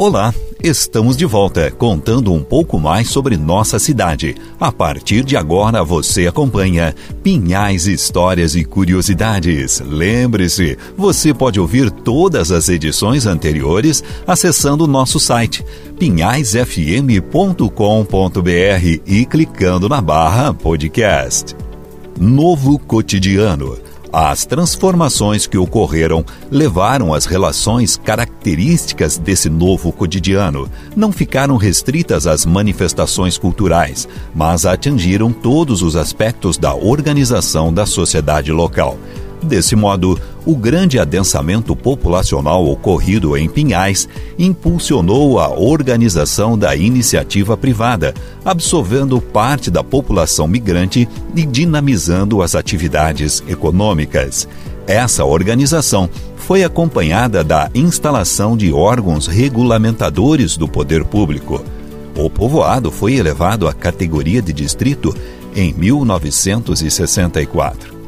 Olá, estamos de volta contando um pouco mais sobre nossa cidade. A partir de agora você acompanha Pinhais Histórias e Curiosidades. Lembre-se, você pode ouvir todas as edições anteriores acessando o nosso site pinhaisfm.com.br e clicando na barra podcast. Novo Cotidiano as transformações que ocorreram levaram as relações características desse novo cotidiano. Não ficaram restritas às manifestações culturais, mas atingiram todos os aspectos da organização da sociedade local. Desse modo, o grande adensamento populacional ocorrido em Pinhais impulsionou a organização da iniciativa privada, absorvendo parte da população migrante e dinamizando as atividades econômicas. Essa organização foi acompanhada da instalação de órgãos regulamentadores do poder público. O povoado foi elevado à categoria de distrito em 1964.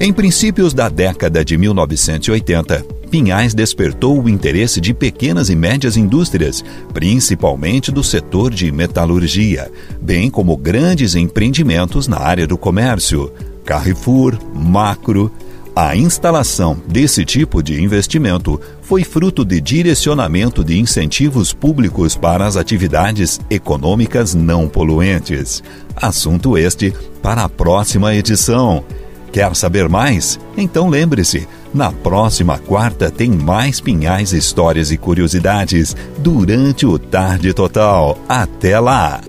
Em princípios da década de 1980, Pinhais despertou o interesse de pequenas e médias indústrias, principalmente do setor de metalurgia, bem como grandes empreendimentos na área do comércio, Carrefour, Macro. A instalação desse tipo de investimento foi fruto de direcionamento de incentivos públicos para as atividades econômicas não poluentes. Assunto este para a próxima edição. Quer saber mais? Então lembre-se, na próxima quarta tem mais pinhais, histórias e curiosidades durante o Tarde Total. Até lá!